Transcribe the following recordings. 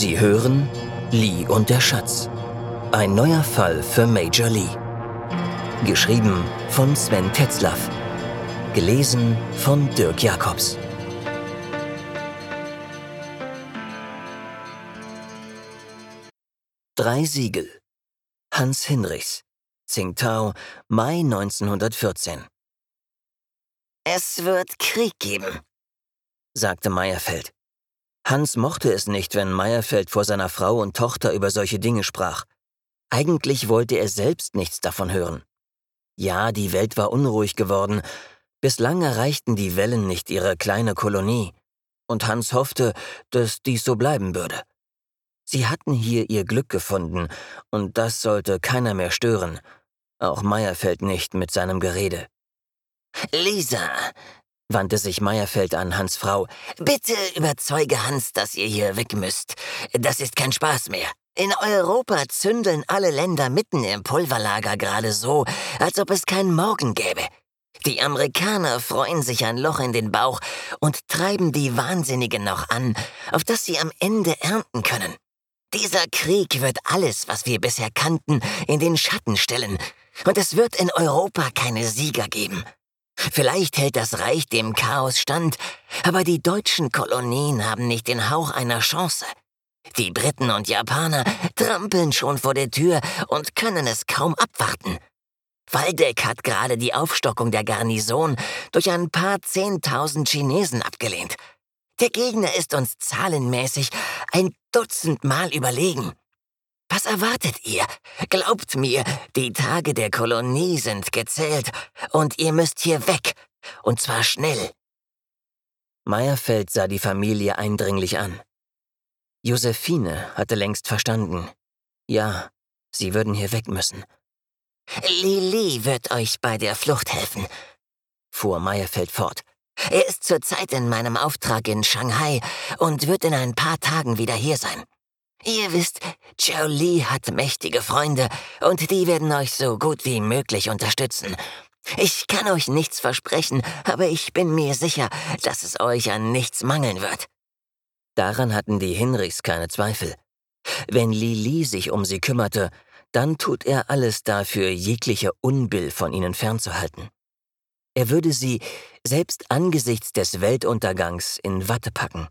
Sie hören Lee und der Schatz. Ein neuer Fall für Major Lee. Geschrieben von Sven Tetzlaff. Gelesen von Dirk Jacobs. Drei Siegel. Hans Hinrichs. Tsingtao, Mai 1914. Es wird Krieg geben, sagte Meyerfeld. Hans mochte es nicht, wenn Meyerfeld vor seiner Frau und Tochter über solche Dinge sprach. Eigentlich wollte er selbst nichts davon hören. Ja, die Welt war unruhig geworden. Bislang erreichten die Wellen nicht ihre kleine Kolonie. Und Hans hoffte, dass dies so bleiben würde. Sie hatten hier ihr Glück gefunden, und das sollte keiner mehr stören. Auch Meyerfeld nicht mit seinem Gerede. Lisa, wandte sich Meyerfeld an Hans Frau. Bitte überzeuge Hans, dass ihr hier weg müsst. Das ist kein Spaß mehr. In Europa zündeln alle Länder mitten im Pulverlager gerade so, als ob es keinen Morgen gäbe. Die Amerikaner freuen sich ein Loch in den Bauch und treiben die Wahnsinnigen noch an, auf das sie am Ende ernten können. Dieser Krieg wird alles, was wir bisher kannten, in den Schatten stellen, und es wird in Europa keine Sieger geben. Vielleicht hält das Reich dem Chaos stand, aber die deutschen Kolonien haben nicht den Hauch einer Chance. Die Briten und Japaner trampeln schon vor der Tür und können es kaum abwarten. Waldeck hat gerade die Aufstockung der Garnison durch ein paar Zehntausend Chinesen abgelehnt. Der Gegner ist uns zahlenmäßig ein Dutzend Mal überlegen. Was erwartet ihr? Glaubt mir, die Tage der Kolonie sind gezählt und ihr müsst hier weg. Und zwar schnell. Meyerfeld sah die Familie eindringlich an. Josephine hatte längst verstanden. Ja, sie würden hier weg müssen. Lili wird euch bei der Flucht helfen, fuhr Meyerfeld fort. Er ist zurzeit in meinem Auftrag in Shanghai und wird in ein paar Tagen wieder hier sein. Ihr wisst, Joe Lee hat mächtige Freunde und die werden euch so gut wie möglich unterstützen. Ich kann euch nichts versprechen, aber ich bin mir sicher, dass es euch an nichts mangeln wird. Daran hatten die Hinrichs keine Zweifel. Wenn Li Li sich um sie kümmerte, dann tut er alles dafür, jegliche Unbill von ihnen fernzuhalten. Er würde sie, selbst angesichts des Weltuntergangs, in Watte packen.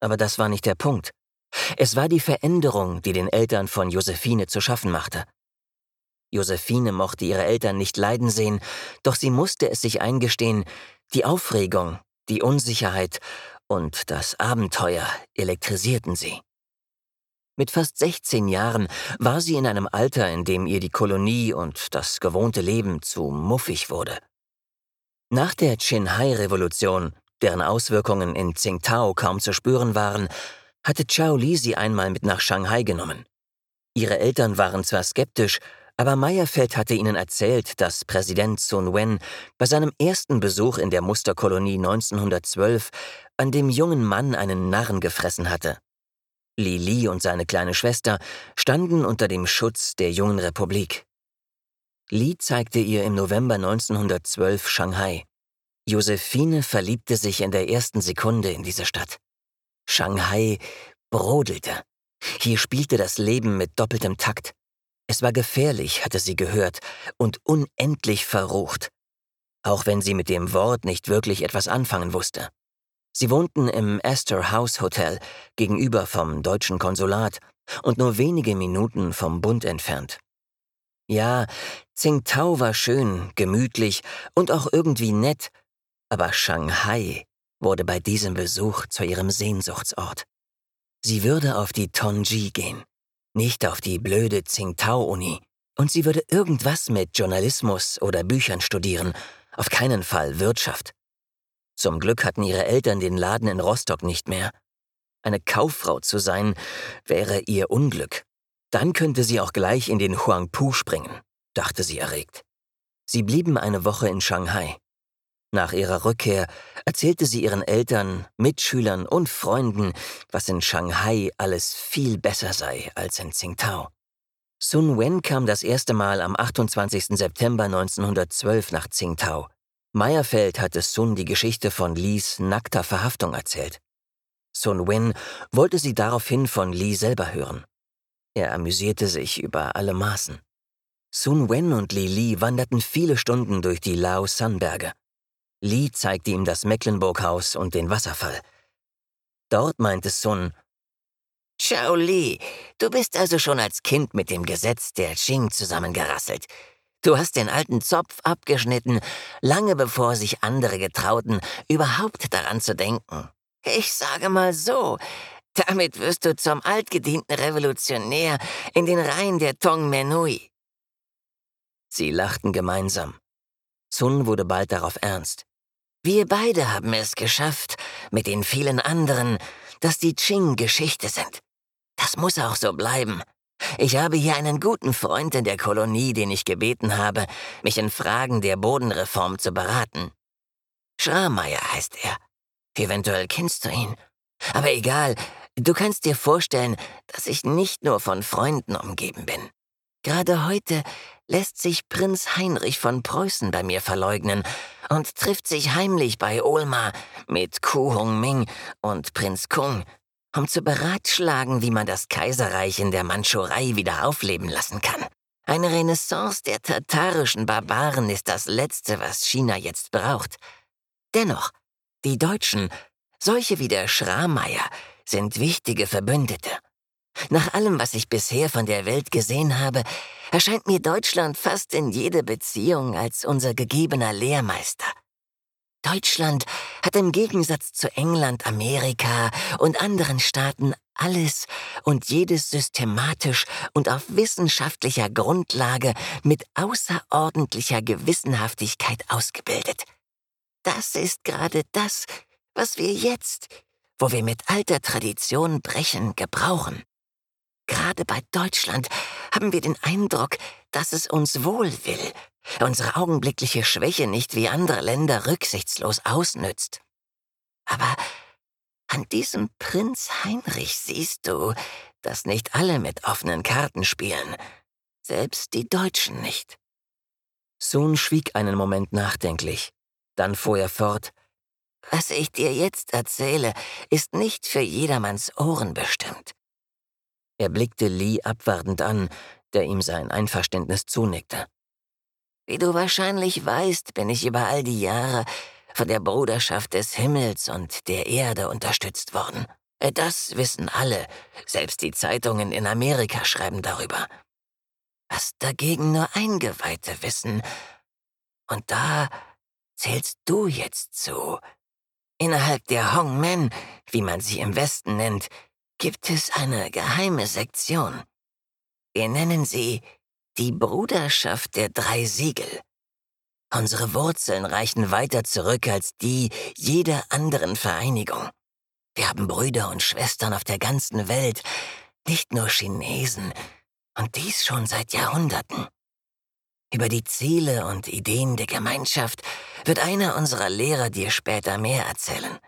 Aber das war nicht der Punkt. Es war die Veränderung, die den Eltern von Josephine zu schaffen machte. Josephine mochte ihre Eltern nicht leiden sehen, doch sie musste es sich eingestehen, die Aufregung, die Unsicherheit und das Abenteuer elektrisierten sie. Mit fast 16 Jahren war sie in einem Alter, in dem ihr die Kolonie und das gewohnte Leben zu muffig wurde. Nach der Qinghai-Revolution, deren Auswirkungen in Tsingtao kaum zu spüren waren, hatte Chao Li sie einmal mit nach Shanghai genommen. Ihre Eltern waren zwar skeptisch, aber Meyerfeld hatte ihnen erzählt, dass Präsident Sun Wen bei seinem ersten Besuch in der Musterkolonie 1912 an dem jungen Mann einen Narren gefressen hatte. Li Li und seine kleine Schwester standen unter dem Schutz der jungen Republik. Li zeigte ihr im November 1912 Shanghai. Josephine verliebte sich in der ersten Sekunde in diese Stadt. Shanghai brodelte. Hier spielte das Leben mit doppeltem Takt. Es war gefährlich, hatte sie gehört, und unendlich verrucht. Auch wenn sie mit dem Wort nicht wirklich etwas anfangen wusste. Sie wohnten im Astor House Hotel gegenüber vom deutschen Konsulat und nur wenige Minuten vom Bund entfernt. Ja, Tsingtao war schön, gemütlich und auch irgendwie nett, aber Shanghai wurde bei diesem Besuch zu ihrem Sehnsuchtsort. Sie würde auf die Tongji gehen, nicht auf die blöde Tsingtao-Uni, und sie würde irgendwas mit Journalismus oder Büchern studieren, auf keinen Fall Wirtschaft. Zum Glück hatten ihre Eltern den Laden in Rostock nicht mehr. Eine Kauffrau zu sein, wäre ihr Unglück. Dann könnte sie auch gleich in den Huangpu springen, dachte sie erregt. Sie blieben eine Woche in Shanghai. Nach ihrer Rückkehr erzählte sie ihren Eltern, Mitschülern und Freunden, was in Shanghai alles viel besser sei als in Tsingtao. Sun Wen kam das erste Mal am 28. September 1912 nach Tsingtao. Meyerfeld hatte Sun die Geschichte von Lis nackter Verhaftung erzählt. Sun Wen wollte sie daraufhin von Li selber hören. Er amüsierte sich über alle Maßen. Sun Wen und Li Li wanderten viele Stunden durch die Lao Li zeigte ihm das Mecklenburg-Haus und den Wasserfall. Dort meinte Sun, Schau Li, du bist also schon als Kind mit dem Gesetz der Qing zusammengerasselt. Du hast den alten Zopf abgeschnitten, lange bevor sich andere getrauten, überhaupt daran zu denken. Ich sage mal so, damit wirst du zum altgedienten Revolutionär in den Reihen der Tong Menui. Sie lachten gemeinsam. Sun wurde bald darauf ernst. Wir beide haben es geschafft, mit den vielen anderen, dass die Qing Geschichte sind. Das muss auch so bleiben. Ich habe hier einen guten Freund in der Kolonie, den ich gebeten habe, mich in Fragen der Bodenreform zu beraten. Schrammeier heißt er. Eventuell kennst du ihn. Aber egal, du kannst dir vorstellen, dass ich nicht nur von Freunden umgeben bin. Gerade heute lässt sich Prinz Heinrich von Preußen bei mir verleugnen und trifft sich heimlich bei Olma mit Ku Hong Ming und Prinz Kung, um zu beratschlagen, wie man das Kaiserreich in der Mandschurei wieder aufleben lassen kann. Eine Renaissance der tatarischen Barbaren ist das Letzte, was China jetzt braucht. Dennoch, die Deutschen, solche wie der Schrammeier, sind wichtige Verbündete. Nach allem, was ich bisher von der Welt gesehen habe, erscheint mir Deutschland fast in jeder Beziehung als unser gegebener Lehrmeister. Deutschland hat im Gegensatz zu England, Amerika und anderen Staaten alles und jedes systematisch und auf wissenschaftlicher Grundlage mit außerordentlicher Gewissenhaftigkeit ausgebildet. Das ist gerade das, was wir jetzt, wo wir mit alter Tradition brechen, gebrauchen. Gerade bei Deutschland haben wir den Eindruck, dass es uns wohl will, unsere augenblickliche Schwäche nicht wie andere Länder rücksichtslos ausnützt. Aber an diesem Prinz Heinrich siehst du, dass nicht alle mit offenen Karten spielen, selbst die Deutschen nicht. Sun schwieg einen Moment nachdenklich. Dann fuhr er fort. Was ich dir jetzt erzähle, ist nicht für jedermanns Ohren bestimmt. Er blickte Lee abwartend an, der ihm sein Einverständnis zunickte. Wie du wahrscheinlich weißt, bin ich über all die Jahre von der Bruderschaft des Himmels und der Erde unterstützt worden. Äh, das wissen alle, selbst die Zeitungen in Amerika schreiben darüber. Was dagegen nur Eingeweihte wissen, und da zählst du jetzt zu. Innerhalb der Hongmen, wie man sie im Westen nennt, gibt es eine geheime Sektion. Wir nennen sie die Bruderschaft der drei Siegel. Unsere Wurzeln reichen weiter zurück als die jeder anderen Vereinigung. Wir haben Brüder und Schwestern auf der ganzen Welt, nicht nur Chinesen, und dies schon seit Jahrhunderten. Über die Ziele und Ideen der Gemeinschaft wird einer unserer Lehrer dir später mehr erzählen.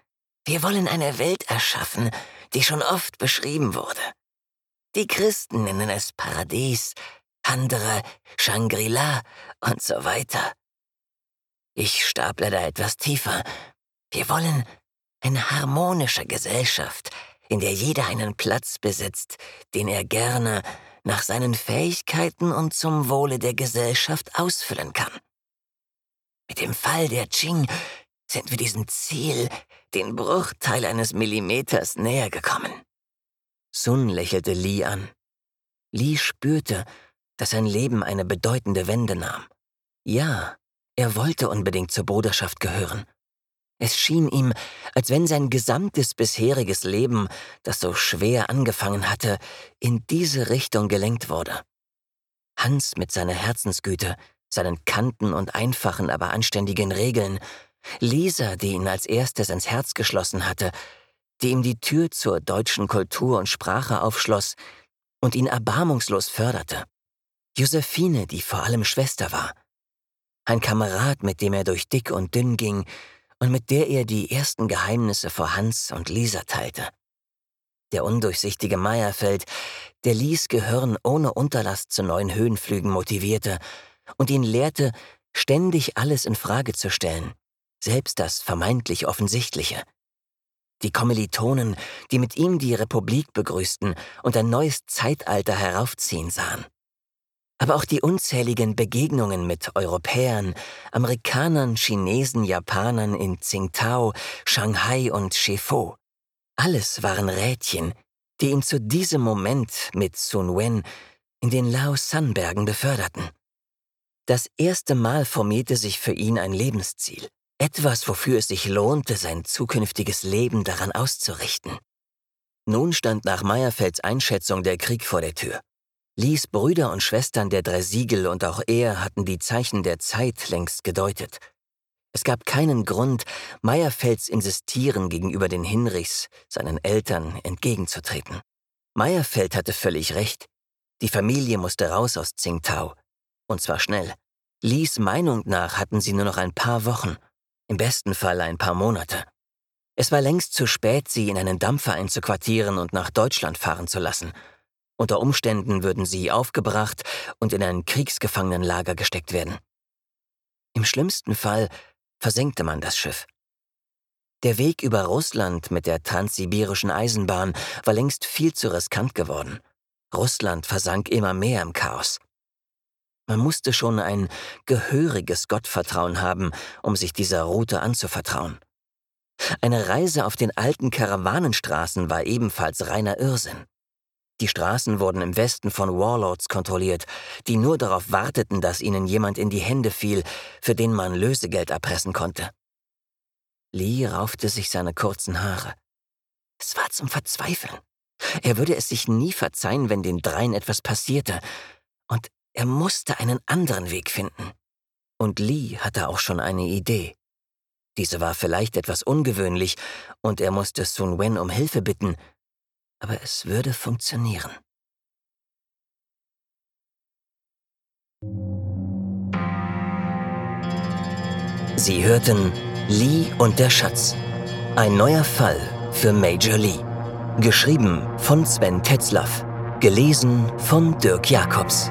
Wir wollen eine Welt erschaffen, die schon oft beschrieben wurde. Die Christen nennen es Paradies, andere Shangri-La und so weiter. Ich staple da etwas tiefer. Wir wollen eine harmonische Gesellschaft, in der jeder einen Platz besitzt, den er gerne nach seinen Fähigkeiten und zum Wohle der Gesellschaft ausfüllen kann. Mit dem Fall der Qing sind wir diesem Ziel den Bruchteil eines Millimeters näher gekommen. Sun lächelte Li an. Li spürte, dass sein Leben eine bedeutende Wende nahm. Ja, er wollte unbedingt zur Bruderschaft gehören. Es schien ihm, als wenn sein gesamtes bisheriges Leben, das so schwer angefangen hatte, in diese Richtung gelenkt wurde. Hans mit seiner Herzensgüte, seinen kanten und einfachen, aber anständigen Regeln, Lisa, die ihn als erstes ins Herz geschlossen hatte, die ihm die Tür zur deutschen Kultur und Sprache aufschloss und ihn erbarmungslos förderte. Josephine, die vor allem Schwester war. Ein Kamerad, mit dem er durch dick und dünn ging und mit der er die ersten Geheimnisse vor Hans und Lisa teilte. Der undurchsichtige Meierfeld, der Lies Gehirn ohne Unterlass zu neuen Höhenflügen motivierte und ihn lehrte, ständig alles in Frage zu stellen, selbst das vermeintlich Offensichtliche. die Kommilitonen, die mit ihm die Republik begrüßten und ein neues Zeitalter heraufziehen sahen. Aber auch die unzähligen Begegnungen mit Europäern, Amerikanern, Chinesen, Japanern in Tsingtao, Shanghai und Shefo. Alles waren Rädchen, die ihn zu diesem Moment mit Sun Wen in den Lao-San-Bergen beförderten. Das erste Mal formierte sich für ihn ein Lebensziel. Etwas, wofür es sich lohnte, sein zukünftiges Leben daran auszurichten. Nun stand nach Meyerfelds Einschätzung der Krieg vor der Tür. Lies Brüder und Schwestern der drei Siegel und auch er hatten die Zeichen der Zeit längst gedeutet. Es gab keinen Grund, Meyerfelds Insistieren gegenüber den Hinrichs, seinen Eltern, entgegenzutreten. Meyerfeld hatte völlig recht. Die Familie musste raus aus Tsingtao. Und zwar schnell. Lies Meinung nach hatten sie nur noch ein paar Wochen im besten Fall ein paar Monate. Es war längst zu spät, sie in einen Dampfer einzuquartieren und nach Deutschland fahren zu lassen. Unter Umständen würden sie aufgebracht und in ein Kriegsgefangenenlager gesteckt werden. Im schlimmsten Fall versenkte man das Schiff. Der Weg über Russland mit der transsibirischen Eisenbahn war längst viel zu riskant geworden. Russland versank immer mehr im Chaos. Man musste schon ein gehöriges Gottvertrauen haben, um sich dieser Route anzuvertrauen. Eine Reise auf den alten Karawanenstraßen war ebenfalls reiner Irrsinn. Die Straßen wurden im Westen von Warlords kontrolliert, die nur darauf warteten, dass ihnen jemand in die Hände fiel, für den man Lösegeld erpressen konnte. Lee raufte sich seine kurzen Haare. Es war zum Verzweifeln. Er würde es sich nie verzeihen, wenn den Dreien etwas passierte, und er musste einen anderen Weg finden. Und Lee hatte auch schon eine Idee. Diese war vielleicht etwas ungewöhnlich, und er musste Sun Wen um Hilfe bitten, aber es würde funktionieren. Sie hörten Lee und der Schatz. Ein neuer Fall für Major Lee. Geschrieben von Sven Tetzlaff. Gelesen von Dirk Jacobs.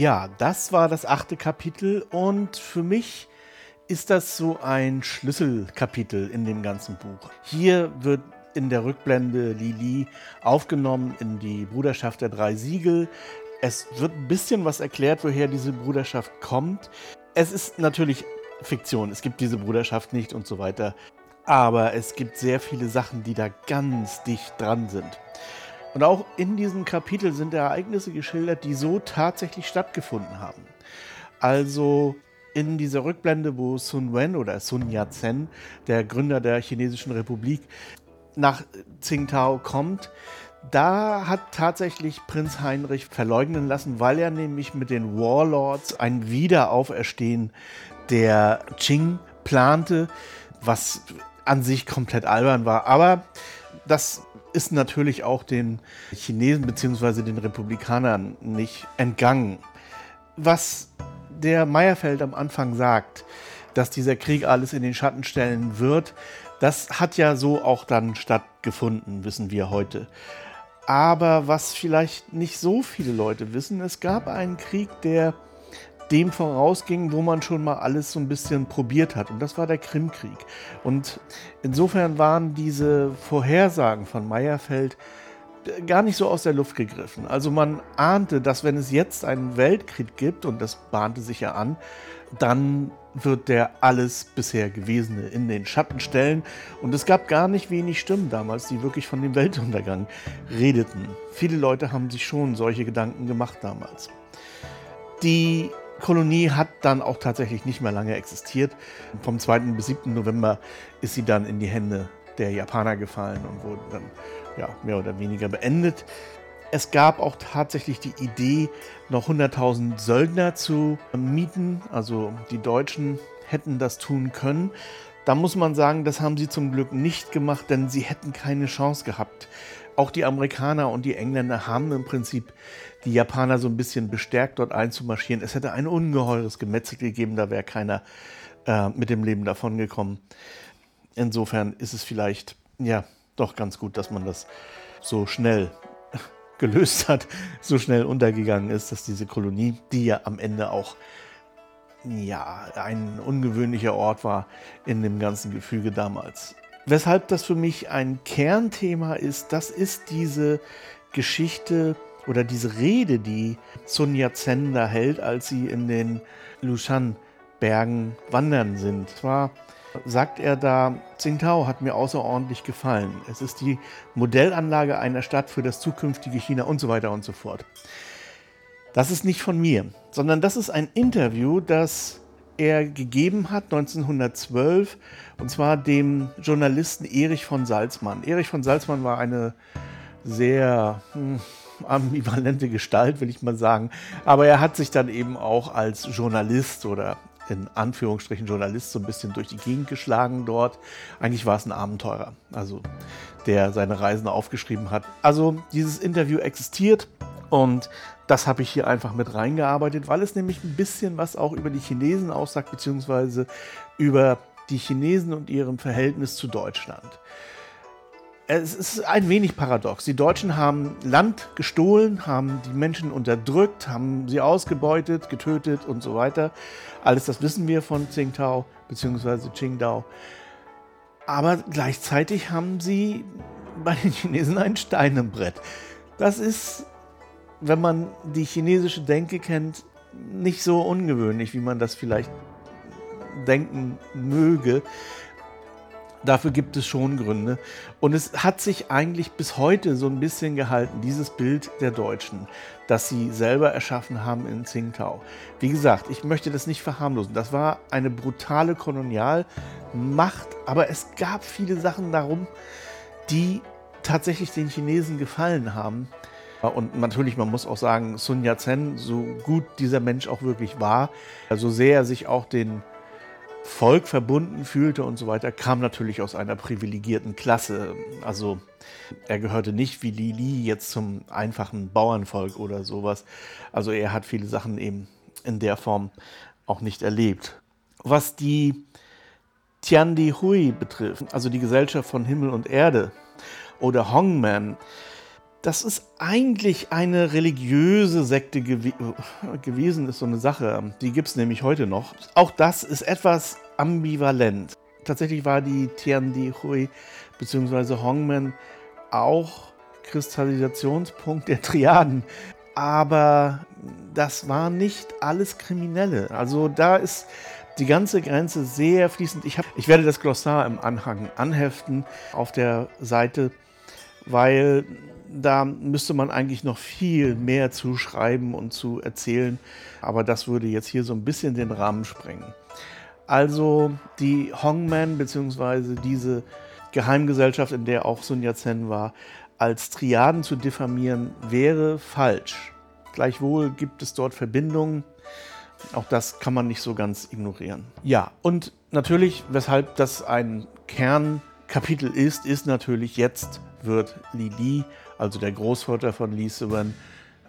Ja, das war das achte Kapitel und für mich ist das so ein Schlüsselkapitel in dem ganzen Buch. Hier wird in der Rückblende Lili aufgenommen in die Bruderschaft der drei Siegel. Es wird ein bisschen was erklärt, woher diese Bruderschaft kommt. Es ist natürlich Fiktion, es gibt diese Bruderschaft nicht und so weiter. Aber es gibt sehr viele Sachen, die da ganz dicht dran sind. Und auch in diesem Kapitel sind Ereignisse geschildert, die so tatsächlich stattgefunden haben. Also in dieser Rückblende, wo Sun Wen oder Sun Yat-sen, der Gründer der Chinesischen Republik, nach Tsingtao kommt, da hat tatsächlich Prinz Heinrich verleugnen lassen, weil er nämlich mit den Warlords ein Wiederauferstehen der Qing plante, was an sich komplett albern war. Aber das ist natürlich auch den Chinesen bzw. den Republikanern nicht entgangen. Was der Meyerfeld am Anfang sagt, dass dieser Krieg alles in den Schatten stellen wird, das hat ja so auch dann stattgefunden, wissen wir heute. Aber was vielleicht nicht so viele Leute wissen, es gab einen Krieg, der dem vorausging, wo man schon mal alles so ein bisschen probiert hat. Und das war der Krimkrieg. Und insofern waren diese Vorhersagen von Meyerfeld gar nicht so aus der Luft gegriffen. Also man ahnte, dass wenn es jetzt einen Weltkrieg gibt, und das bahnte sich ja an, dann wird der alles bisher Gewesene in den Schatten stellen. Und es gab gar nicht wenig Stimmen damals, die wirklich von dem Weltuntergang redeten. Viele Leute haben sich schon solche Gedanken gemacht damals. Die Kolonie hat dann auch tatsächlich nicht mehr lange existiert. Vom 2. bis 7. November ist sie dann in die Hände der Japaner gefallen und wurde dann ja, mehr oder weniger beendet. Es gab auch tatsächlich die Idee, noch 100.000 Söldner zu mieten. Also die Deutschen hätten das tun können. Da muss man sagen, das haben sie zum Glück nicht gemacht, denn sie hätten keine Chance gehabt. Auch die Amerikaner und die Engländer haben im Prinzip die Japaner so ein bisschen bestärkt, dort einzumarschieren. Es hätte ein ungeheures Gemetzel gegeben, da wäre keiner äh, mit dem Leben davongekommen. Insofern ist es vielleicht ja doch ganz gut, dass man das so schnell gelöst hat, so schnell untergegangen ist, dass diese Kolonie, die ja am Ende auch ja, ein ungewöhnlicher Ort war in dem ganzen Gefüge damals. Weshalb das für mich ein Kernthema ist, das ist diese Geschichte oder diese Rede, die Sun Yat-sen da hält, als sie in den Lushan-Bergen wandern sind. Zwar sagt er da, Tsingtao hat mir außerordentlich gefallen. Es ist die Modellanlage einer Stadt für das zukünftige China und so weiter und so fort. Das ist nicht von mir, sondern das ist ein Interview, das er gegeben hat 1912 und zwar dem Journalisten Erich von Salzmann. Erich von Salzmann war eine sehr hm, ambivalente Gestalt, will ich mal sagen, aber er hat sich dann eben auch als Journalist oder in Anführungsstrichen Journalist so ein bisschen durch die Gegend geschlagen dort. Eigentlich war es ein Abenteurer, also der seine Reisen aufgeschrieben hat. Also dieses Interview existiert und das habe ich hier einfach mit reingearbeitet, weil es nämlich ein bisschen was auch über die Chinesen aussagt, beziehungsweise über die Chinesen und ihrem Verhältnis zu Deutschland es ist ein wenig paradox. Die Deutschen haben Land gestohlen, haben die Menschen unterdrückt, haben sie ausgebeutet, getötet und so weiter. Alles das wissen wir von Tsingtao bzw. Qingdao. Aber gleichzeitig haben sie bei den Chinesen ein Stein im Brett. Das ist, wenn man die chinesische Denke kennt, nicht so ungewöhnlich, wie man das vielleicht denken möge. Dafür gibt es schon Gründe. Und es hat sich eigentlich bis heute so ein bisschen gehalten, dieses Bild der Deutschen, das sie selber erschaffen haben in Tsingtao. Wie gesagt, ich möchte das nicht verharmlosen. Das war eine brutale Kolonialmacht, aber es gab viele Sachen darum, die tatsächlich den Chinesen gefallen haben. Und natürlich, man muss auch sagen, Sun Yat-sen, so gut dieser Mensch auch wirklich war, so sehr er sich auch den Volk verbunden fühlte und so weiter, kam natürlich aus einer privilegierten Klasse. Also er gehörte nicht wie Li Li jetzt zum einfachen Bauernvolk oder sowas. Also er hat viele Sachen eben in der Form auch nicht erlebt. Was die Tiandi Hui betrifft, also die Gesellschaft von Himmel und Erde oder Hongman, das ist eigentlich eine religiöse Sekte gew gewesen, ist so eine Sache. Die gibt es nämlich heute noch. Auch das ist etwas ambivalent. Tatsächlich war die Tiandi Hui bzw. Hongmen auch Kristallisationspunkt der Triaden. Aber das war nicht alles Kriminelle. Also da ist die ganze Grenze sehr fließend. Ich, hab, ich werde das Glossar im Anhang anheften auf der Seite, weil da müsste man eigentlich noch viel mehr zu schreiben und zu erzählen, aber das würde jetzt hier so ein bisschen den Rahmen sprengen. Also die Hongmen bzw. diese Geheimgesellschaft, in der auch Sun Yat-sen war, als Triaden zu diffamieren, wäre falsch. Gleichwohl gibt es dort Verbindungen. Auch das kann man nicht so ganz ignorieren. Ja, und natürlich, weshalb das ein Kernkapitel ist, ist natürlich jetzt wird Li Li also der Großvater von Suan,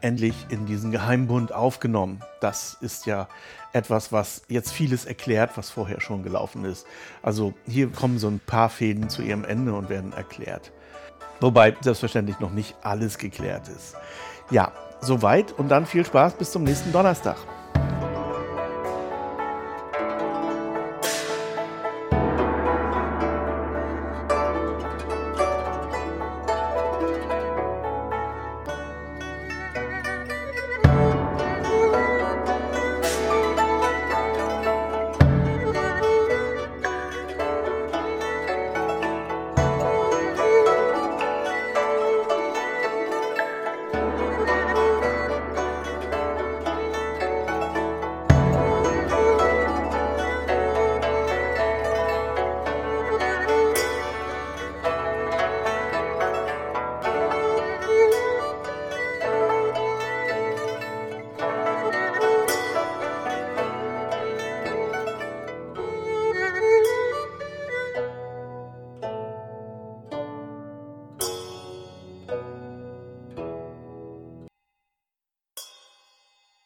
endlich in diesen Geheimbund aufgenommen. Das ist ja etwas, was jetzt vieles erklärt, was vorher schon gelaufen ist. Also hier kommen so ein paar Fäden zu ihrem Ende und werden erklärt. Wobei selbstverständlich noch nicht alles geklärt ist. Ja, soweit und dann viel Spaß bis zum nächsten Donnerstag.